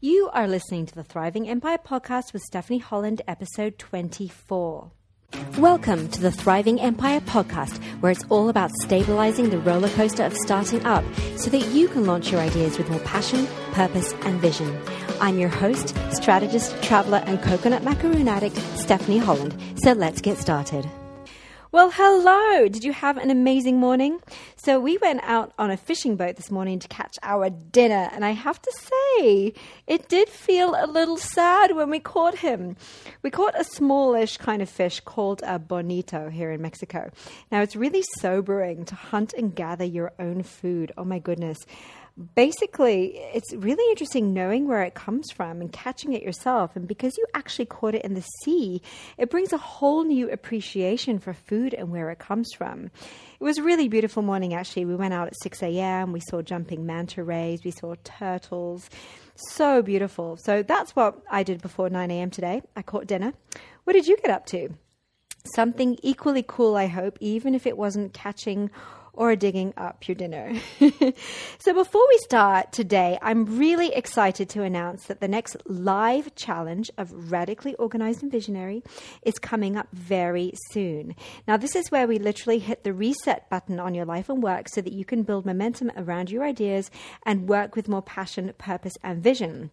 You are listening to the Thriving Empire podcast with Stephanie Holland, episode 24. Welcome to the Thriving Empire podcast, where it's all about stabilizing the roller coaster of starting up so that you can launch your ideas with more passion, purpose, and vision. I'm your host, strategist, traveler, and coconut macaroon addict, Stephanie Holland. So let's get started. Well, hello. Did you have an amazing morning? So, we went out on a fishing boat this morning to catch our dinner, and I have to say, it did feel a little sad when we caught him. We caught a smallish kind of fish called a bonito here in Mexico. Now, it's really sobering to hunt and gather your own food. Oh my goodness basically, it's really interesting knowing where it comes from and catching it yourself. And because you actually caught it in the sea, it brings a whole new appreciation for food and where it comes from. It was a really beautiful morning, actually. We went out at 6 a.m., we saw jumping manta rays, we saw turtles. So beautiful. So that's what I did before 9 a.m. today. I caught dinner. What did you get up to? Something equally cool, I hope, even if it wasn't catching or digging up your dinner. so, before we start today, I'm really excited to announce that the next live challenge of Radically Organized and Visionary is coming up very soon. Now, this is where we literally hit the reset button on your life and work so that you can build momentum around your ideas and work with more passion, purpose, and vision.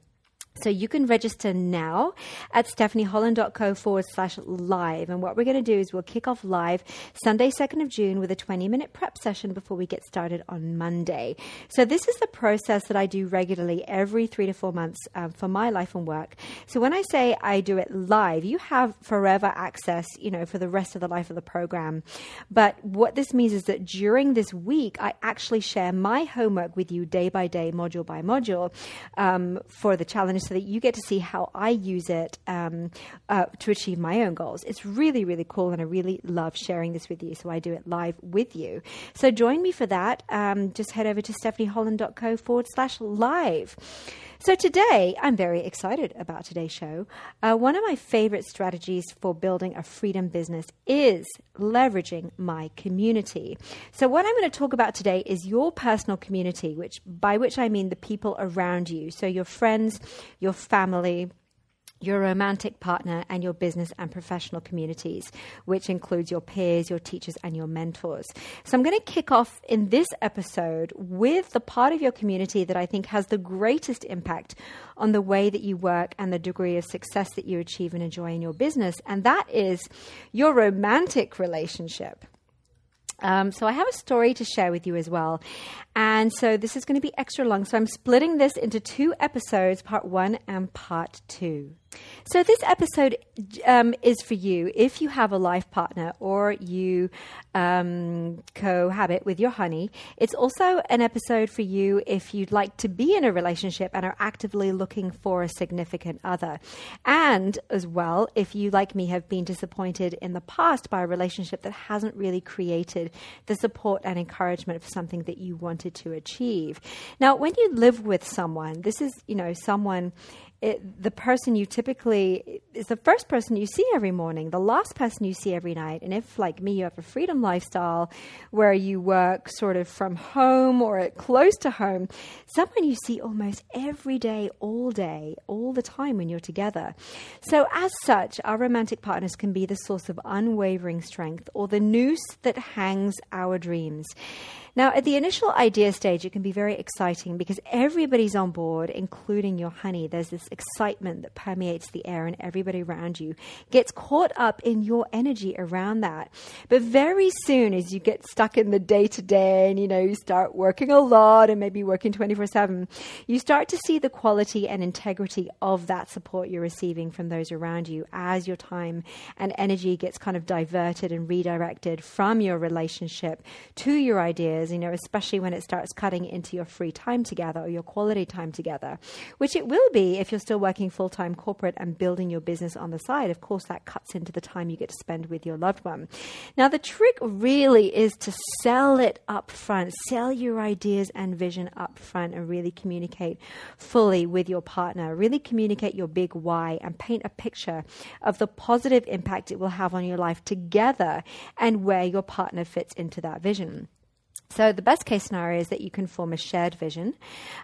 So you can register now at stephanieholland.co forward slash live. And what we're going to do is we'll kick off live Sunday, 2nd of June with a 20 minute prep session before we get started on Monday. So this is the process that I do regularly every three to four months um, for my life and work. So when I say I do it live, you have forever access, you know, for the rest of the life of the program. But what this means is that during this week, I actually share my homework with you day by day, module by module um, for the challenge so that you get to see how I use it um, uh, to achieve my own goals. It's really, really cool, and I really love sharing this with you. So I do it live with you. So join me for that. Um, just head over to stephanieholland.co forward slash live. So, today, I'm very excited about today's show. Uh, one of my favorite strategies for building a freedom business is leveraging my community. So, what I'm going to talk about today is your personal community, which by which I mean the people around you. So, your friends, your family, your romantic partner, and your business and professional communities, which includes your peers, your teachers, and your mentors. So, I'm going to kick off in this episode with the part of your community that I think has the greatest impact on the way that you work and the degree of success that you achieve and enjoy in your business, and that is your romantic relationship. Um, so I have a story to share with you as well. And so this is going to be extra long. So I'm splitting this into two episodes, part one and part two. So, this episode um, is for you if you have a life partner or you um, cohabit with your honey. It's also an episode for you if you'd like to be in a relationship and are actively looking for a significant other. And as well, if you, like me, have been disappointed in the past by a relationship that hasn't really created the support and encouragement for something that you wanted to achieve. Now, when you live with someone, this is, you know, someone it, the person you typically is the first person you see every morning, the last person you see every night. And if, like me, you have a freedom lifestyle where you work sort of from home or at close to home, someone you see almost every day, all day, all the time when you're together. So, as such, our romantic partners can be the source of unwavering strength or the noose that hangs our dreams. Now, at the initial idea stage, it can be very exciting because everybody's on board, including your honey. There's this excitement that permeates the air, and everybody around you gets caught up in your energy around that. But very soon, as you get stuck in the day to day and you know, you start working a lot and maybe working 24 7, you start to see the quality and integrity of that support you're receiving from those around you as your time and energy gets kind of diverted and redirected from your relationship to your ideas is, you know, especially when it starts cutting into your free time together or your quality time together, which it will be if you're still working full time corporate and building your business on the side. Of course, that cuts into the time you get to spend with your loved one. Now, the trick really is to sell it up front, sell your ideas and vision up front, and really communicate fully with your partner. Really communicate your big why and paint a picture of the positive impact it will have on your life together and where your partner fits into that vision. So, the best case scenario is that you can form a shared vision.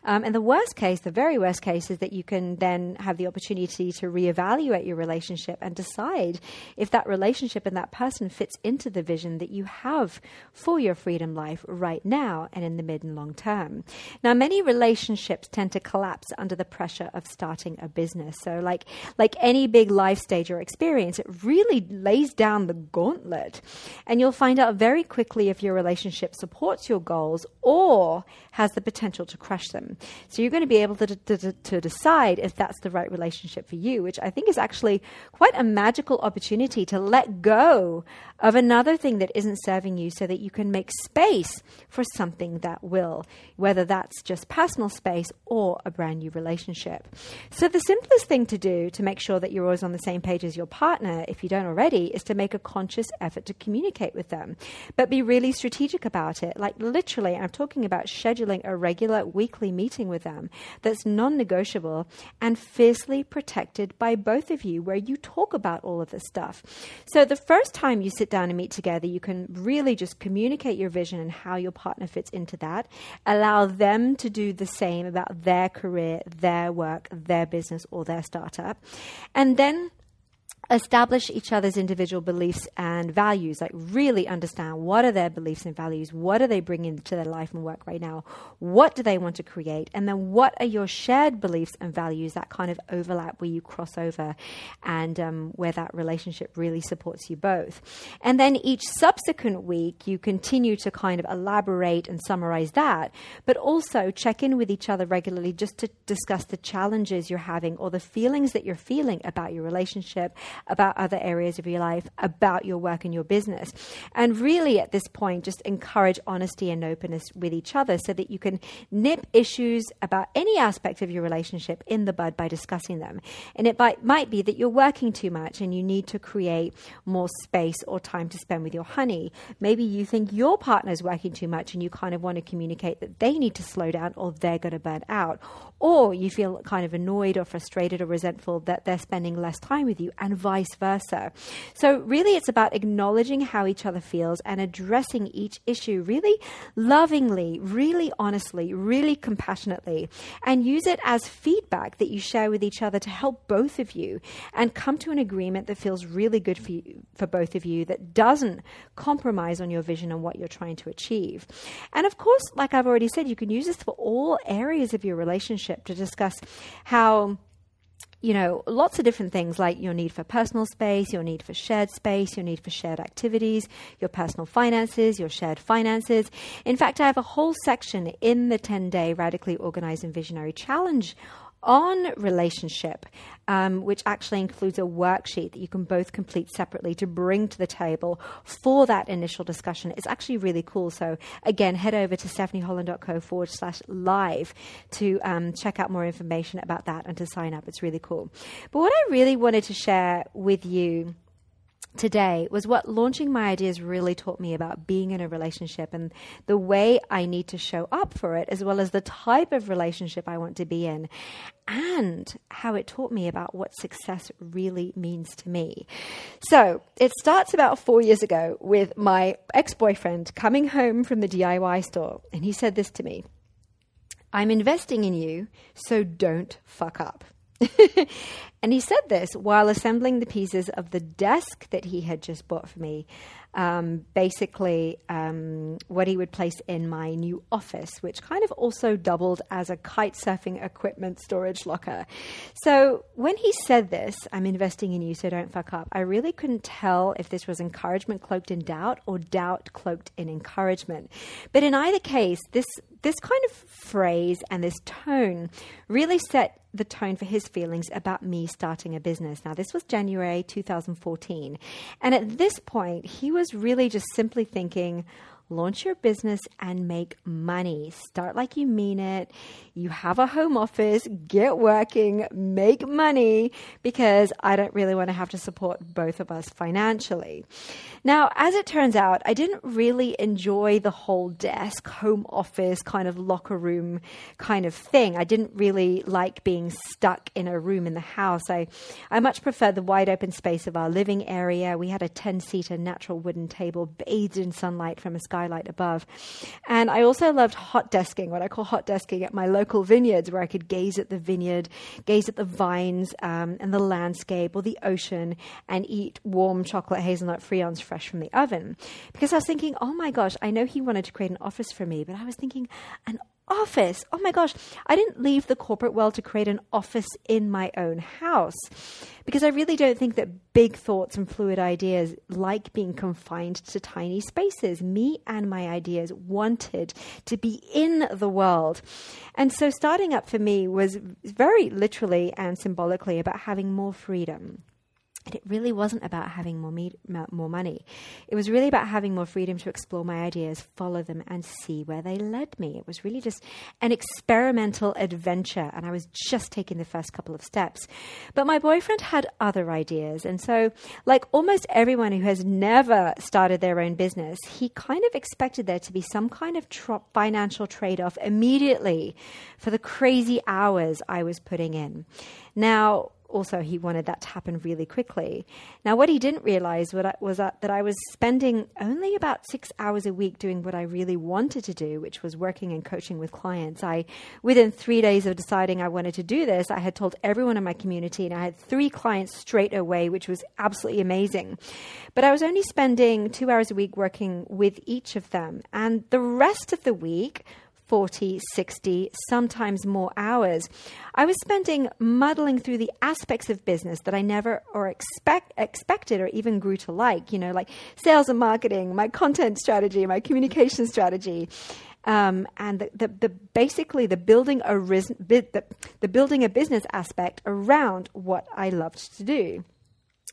Um, and the worst case, the very worst case, is that you can then have the opportunity to reevaluate your relationship and decide if that relationship and that person fits into the vision that you have for your freedom life right now and in the mid and long term. Now, many relationships tend to collapse under the pressure of starting a business. So, like, like any big life stage or experience, it really lays down the gauntlet. And you'll find out very quickly if your relationship supports supports your goals or has the potential to crush them. So you're going to be able to, to, to, decide if that's the right relationship for you, which I think is actually quite a magical opportunity to let go of another thing that isn't serving you so that you can make space for something that will, whether that's just personal space or a brand new relationship. So the simplest thing to do to make sure that you're always on the same page as your partner, if you don't already, is to make a conscious effort to communicate with them, but be really strategic about it. Like literally, I'm talking about scheduling a regular weekly meeting with them that's non negotiable and fiercely protected by both of you, where you talk about all of this stuff. So the first time you sit down and meet together, you can really just communicate your vision and how your partner fits into that. Allow them to do the same about their career, their work, their business, or their startup. And then establish each other's individual beliefs and values like really understand what are their beliefs and values what are they bringing to their life and work right now what do they want to create and then what are your shared beliefs and values that kind of overlap where you cross over and um, where that relationship really supports you both. And then each subsequent week you continue to kind of elaborate and summarize that but also check in with each other regularly just to discuss the challenges you're having or the feelings that you're feeling about your relationship about other areas of your life, about your work and your business. And really, at this point, just encourage honesty and openness with each other so that you can nip issues about any aspect of your relationship in the bud by discussing them. And it might, might be that you're working too much and you need to create more space or time to spend with your honey. Maybe you think your partner's working too much and you kind of want to communicate that they need to slow down or they're going to burn out. Or you feel kind of annoyed or frustrated or resentful that they're spending less time with you and vice versa. So, really, it's about acknowledging how each other feels and addressing each issue really lovingly, really honestly, really compassionately, and use it as feedback that you share with each other to help both of you and come to an agreement that feels really good for you, for both of you, that doesn't compromise on your vision and what you're trying to achieve. And of course, like I've already said, you can use this for all areas of your relationship to discuss how you know, lots of different things like your need for personal space, your need for shared space, your need for shared activities, your personal finances, your shared finances. In fact, I have a whole section in the 10 day Radically Organized and Visionary Challenge on relationship, um, which actually includes a worksheet that you can both complete separately to bring to the table for that initial discussion. It's actually really cool. So, again, head over to stephanieholland.co forward slash live to um, check out more information about that and to sign up. It's really cool. But what I really wanted to share with you today was what launching my ideas really taught me about being in a relationship and the way I need to show up for it, as well as the type of relationship I want to be in, and how it taught me about what success really means to me. So it starts about four years ago with my ex boyfriend coming home from the DIY store, and he said this to me I'm investing in you, so don't fuck up. And he said this while assembling the pieces of the desk that he had just bought for me. Um, basically, um, what he would place in my new office, which kind of also doubled as a kite surfing equipment storage locker. So, when he said this, I'm investing in you, so don't fuck up, I really couldn't tell if this was encouragement cloaked in doubt or doubt cloaked in encouragement. But in either case, this, this kind of phrase and this tone really set the tone for his feelings about me starting a business. Now, this was January 2014. And at this point, he was really just simply thinking, launch your business and make money. Start like you mean it. You have a home office, get working, make money because I don't really want to have to support both of us financially. Now, as it turns out, I didn't really enjoy the whole desk, home office, kind of locker room kind of thing. I didn't really like being stuck in a room in the house. I, I much preferred the wide open space of our living area. We had a 10 seater natural wooden table bathed in sunlight from a sky skylight above. And I also loved hot desking, what I call hot desking at my local vineyards, where I could gaze at the vineyard, gaze at the vines um, and the landscape or the ocean, and eat warm chocolate hazelnut friands fresh from the oven. Because I was thinking, oh my gosh, I know he wanted to create an office for me, but I was thinking, an office. Oh my gosh, I didn't leave the corporate world to create an office in my own house because I really don't think that big thoughts and fluid ideas like being confined to tiny spaces. Me and my ideas wanted to be in the world. And so starting up for me was very literally and symbolically about having more freedom and it really wasn't about having more, me- more money. It was really about having more freedom to explore my ideas, follow them, and see where they led me. It was really just an experimental adventure, and I was just taking the first couple of steps. But my boyfriend had other ideas, and so, like almost everyone who has never started their own business, he kind of expected there to be some kind of financial trade off immediately for the crazy hours I was putting in. Now, also he wanted that to happen really quickly. Now, what he didn't realize was that, I was spending only about six hours a week doing what I really wanted to do, which was working and coaching with clients. I, within three days of deciding I wanted to do this, I had told everyone in my community, and I had three clients straight away, which was absolutely amazing. But I was only spending two hours a week working with each of them, and the rest of the week 40, 60, sometimes more hours. I was spending muddling through the aspects of business that I never or expect, expected or even grew to like, you know, like sales and marketing, my content strategy, my communication strategy. Um, and the, the, the, basically the building a ris- the, the building a business aspect around what I loved to do.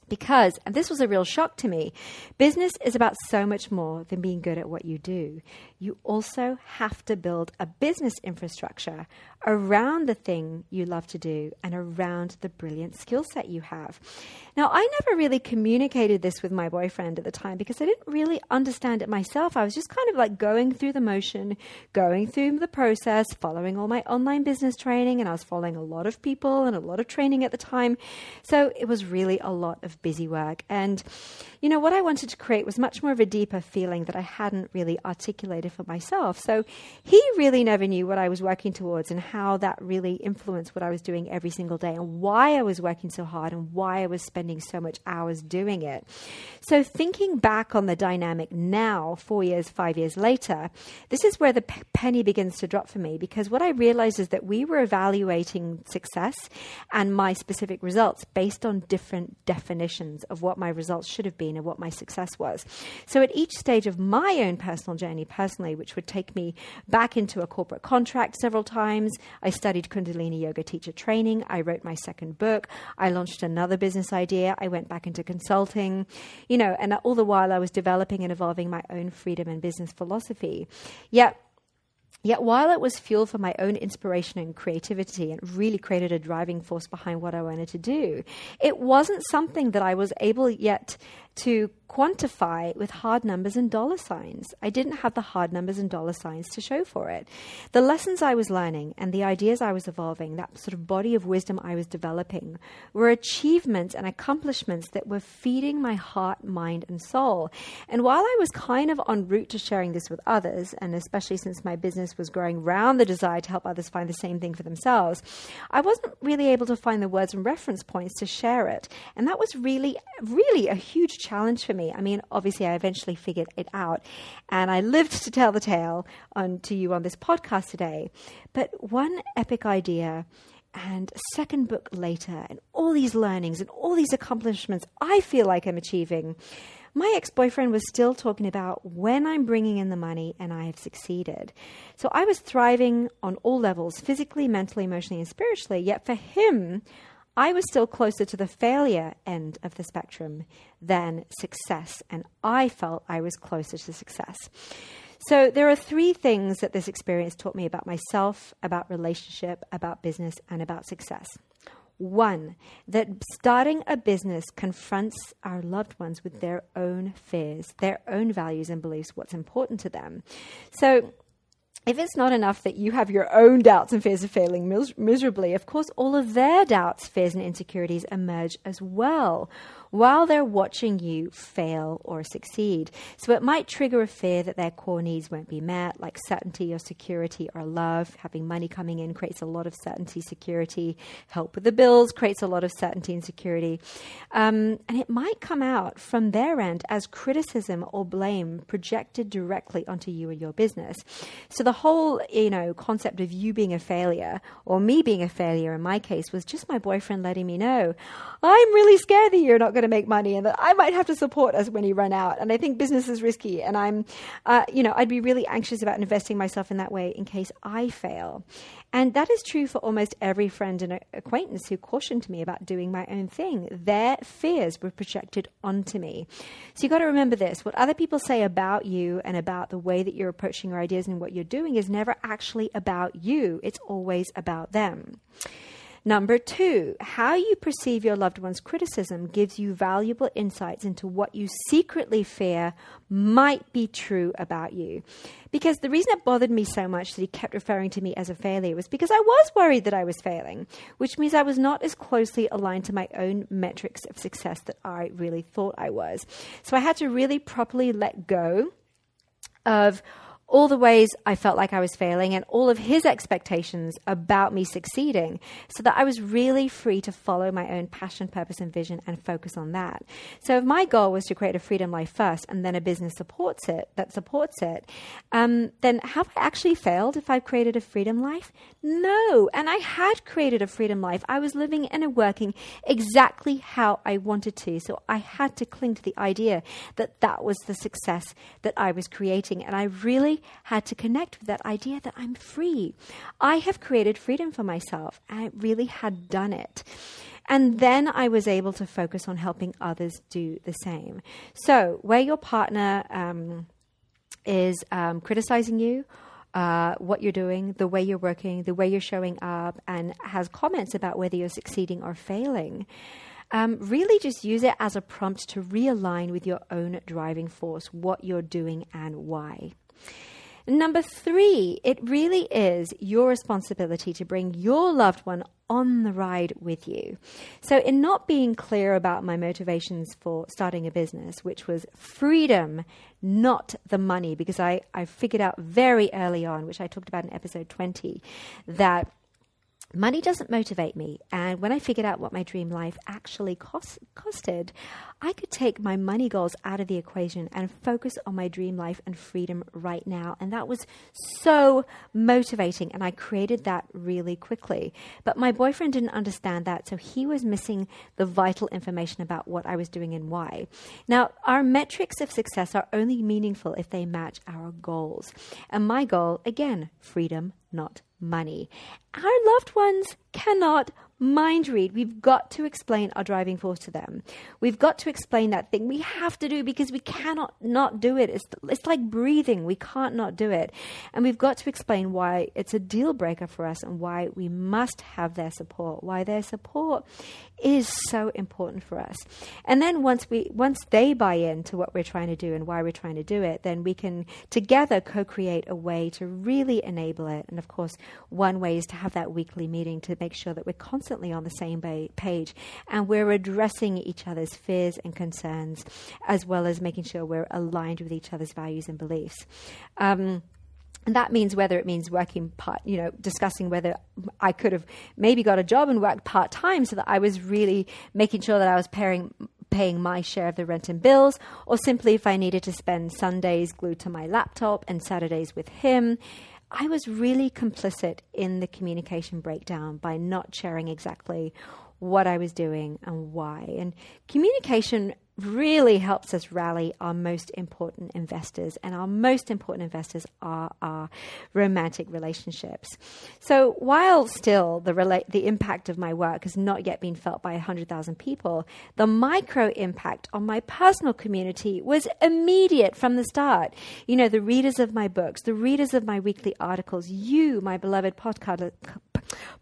Because, and this was a real shock to me, business is about so much more than being good at what you do. You also have to build a business infrastructure around the thing you love to do and around the brilliant skill set you have. Now, I never really communicated this with my boyfriend at the time because I didn't really understand it myself. I was just kind of like going through the motion, going through the process, following all my online business training, and I was following a lot of people and a lot of training at the time. So it was really a lot of busy work. And, you know, what I wanted to create was much more of a deeper feeling that I hadn't really articulated for myself. So he really never knew what I was working towards and how that really influenced what I was doing every single day and why I was working so hard and why I was spending so much hours doing it. So, thinking back on the dynamic now, four years, five years later, this is where the p- penny begins to drop for me because what I realized is that we were evaluating success and my specific results based on different definitions of what my results should have been and what my success was. So, at each stage of my own personal journey, personally, which would take me back into a corporate contract several times, I studied Kundalini Yoga teacher training. I wrote my second book. I launched another business idea. I went back into consulting, you know, and all the while I was developing and evolving my own freedom and business philosophy. Yet, Yet, while it was fuel for my own inspiration and creativity and really created a driving force behind what I wanted to do, it wasn't something that I was able yet to quantify with hard numbers and dollar signs. I didn't have the hard numbers and dollar signs to show for it. The lessons I was learning and the ideas I was evolving, that sort of body of wisdom I was developing, were achievements and accomplishments that were feeding my heart, mind, and soul. And while I was kind of en route to sharing this with others, and especially since my business was growing around the desire to help others find the same thing for themselves, I wasn't really able to find the words and reference points to share it. And that was really, really a huge challenge for me. I mean, obviously, I eventually figured it out, and I lived to tell the tale on, to you on this podcast today. But one epic idea and second book later, and all these learnings and all these accomplishments I feel like I'm achieving, my ex boyfriend was still talking about when I'm bringing in the money and I have succeeded. So I was thriving on all levels physically, mentally, emotionally, and spiritually. Yet for him, I was still closer to the failure end of the spectrum than success, and I felt I was closer to success. So, there are three things that this experience taught me about myself, about relationship, about business, and about success. One, that starting a business confronts our loved ones with their own fears, their own values and beliefs, what's important to them. So, if it's not enough that you have your own doubts and fears of failing mis- miserably, of course, all of their doubts, fears, and insecurities emerge as well while they're watching you fail or succeed. So it might trigger a fear that their core needs won't be met, like certainty or security or love. Having money coming in creates a lot of certainty, security. Help with the bills creates a lot of certainty and security. Um, and it might come out from their end as criticism or blame projected directly onto you or your business. So the whole, you know, concept of you being a failure or me being a failure in my case was just my boyfriend letting me know, I'm really scared that you're not going to make money and that I might have to support us when you run out. And I think business is risky. And I'm, uh, you know, I'd be really anxious about investing myself in that way in case I fail. And that is true for almost every friend and acquaintance who cautioned me about doing my own thing. Their fears were projected onto me. So you've got to remember this what other people say about you and about the way that you're approaching your ideas and what you're doing is never actually about you, it's always about them. Number two, how you perceive your loved one's criticism gives you valuable insights into what you secretly fear might be true about you. Because the reason it bothered me so much that he kept referring to me as a failure was because I was worried that I was failing, which means I was not as closely aligned to my own metrics of success that I really thought I was. So I had to really properly let go of all the ways I felt like I was failing and all of his expectations about me succeeding so that I was really free to follow my own passion, purpose, and vision and focus on that. So if my goal was to create a freedom life first and then a business supports it, that supports it, um, then have I actually failed if I've created a freedom life? No. And I had created a freedom life. I was living and working exactly how I wanted to. So I had to cling to the idea that that was the success that I was creating. And I really had to connect with that idea that I'm free. I have created freedom for myself. I really had done it. And then I was able to focus on helping others do the same. So, where your partner um, is um, criticizing you, uh, what you're doing, the way you're working, the way you're showing up, and has comments about whether you're succeeding or failing, um, really just use it as a prompt to realign with your own driving force, what you're doing and why. Number three, it really is your responsibility to bring your loved one on the ride with you. So, in not being clear about my motivations for starting a business, which was freedom, not the money, because I, I figured out very early on, which I talked about in episode 20, that money doesn't motivate me. And when I figured out what my dream life actually cost, costed, I could take my money goals out of the equation and focus on my dream life and freedom right now. And that was so motivating. And I created that really quickly. But my boyfriend didn't understand that. So he was missing the vital information about what I was doing and why. Now, our metrics of success are only meaningful if they match our goals. And my goal, again, freedom, not money. Our loved ones cannot mind read. We've got to explain our driving force to them. We've got to explain that thing we have to do because we cannot not do it. It's, it's like breathing. We can't not do it. And we've got to explain why it's a deal breaker for us and why we must have their support, why their support is so important for us. And then once we once they buy into what we're trying to do and why we're trying to do it, then we can together co-create a way to really enable it. And of course, one way is to have that weekly meeting to make sure that we're constantly constantly on the same ba- page and we're addressing each other's fears and concerns as well as making sure we're aligned with each other's values and beliefs. Um, and that means whether it means working part, you know, discussing whether I could have maybe got a job and worked part time so that I was really making sure that I was paying paying my share of the rent and bills, or simply if I needed to spend Sundays glued to my laptop and Saturdays with him. I was really complicit in the communication breakdown by not sharing exactly what I was doing and why. And communication really helps us rally our most important investors, and our most important investors are our romantic relationships. So, while still the, rela- the impact of my work has not yet been felt by 100,000 people, the micro impact on my personal community was immediate from the start. You know, the readers of my books, the readers of my weekly articles, you, my beloved podcast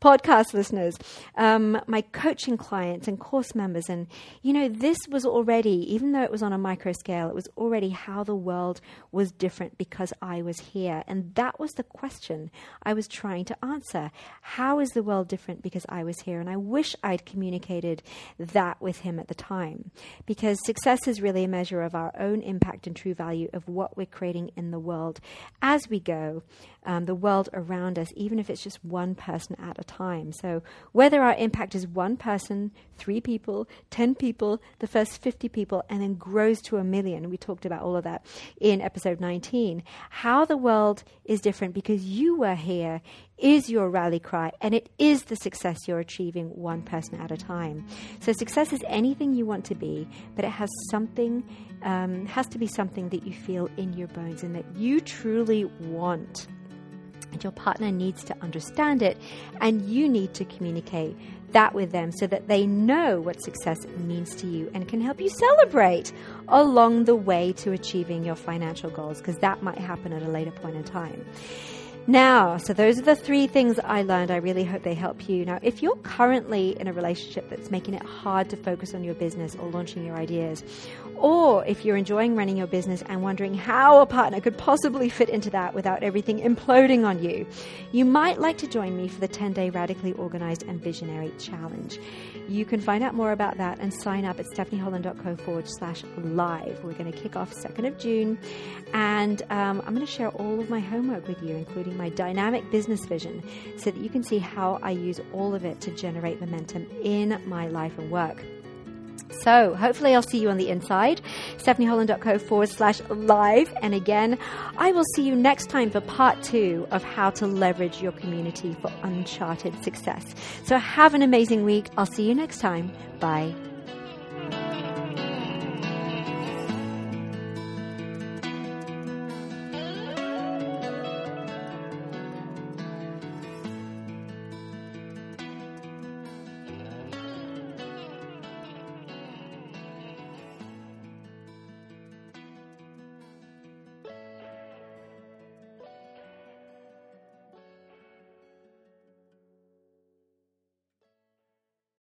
podcast listeners, um, my coaching clients and course members. And, you know, this was already, even though it was on a micro scale, it was already how the world was different because I was here. And that was the question I was trying to answer. How is the world different because I was here? And I wish I'd communicated that with him at the time because success is really a measure of our own impact and true value of what we're creating in the world as we go, um, the world around us, even if it's just one person at a time. So, whether our impact is one person, three people, 10 people, the first 50 people, and then grows to a million, we talked about all of that in episode 19, how the world is different because you were here is your rally cry and it is the success you're achieving one person at a time. So success is anything you want to be, but it has something um, has to be something that you feel in your bones and that you truly want. And your partner needs to understand it, and you need to communicate that with them so that they know what success means to you and can help you celebrate along the way to achieving your financial goals, because that might happen at a later point in time. Now, so those are the three things I learned. I really hope they help you. Now, if you're currently in a relationship that's making it hard to focus on your business or launching your ideas, or if you're enjoying running your business and wondering how a partner could possibly fit into that without everything imploding on you, you might like to join me for the 10 day Radically Organized and Visionary Challenge. You can find out more about that and sign up at stephanieholland.co forward slash live. We're going to kick off 2nd of June, and um, I'm going to share all of my homework with you, including my dynamic business vision so that you can see how I use all of it to generate momentum in my life and work. So, hopefully, I'll see you on the inside. StephanieHolland.co forward slash live. And again, I will see you next time for part two of how to leverage your community for uncharted success. So, have an amazing week. I'll see you next time. Bye.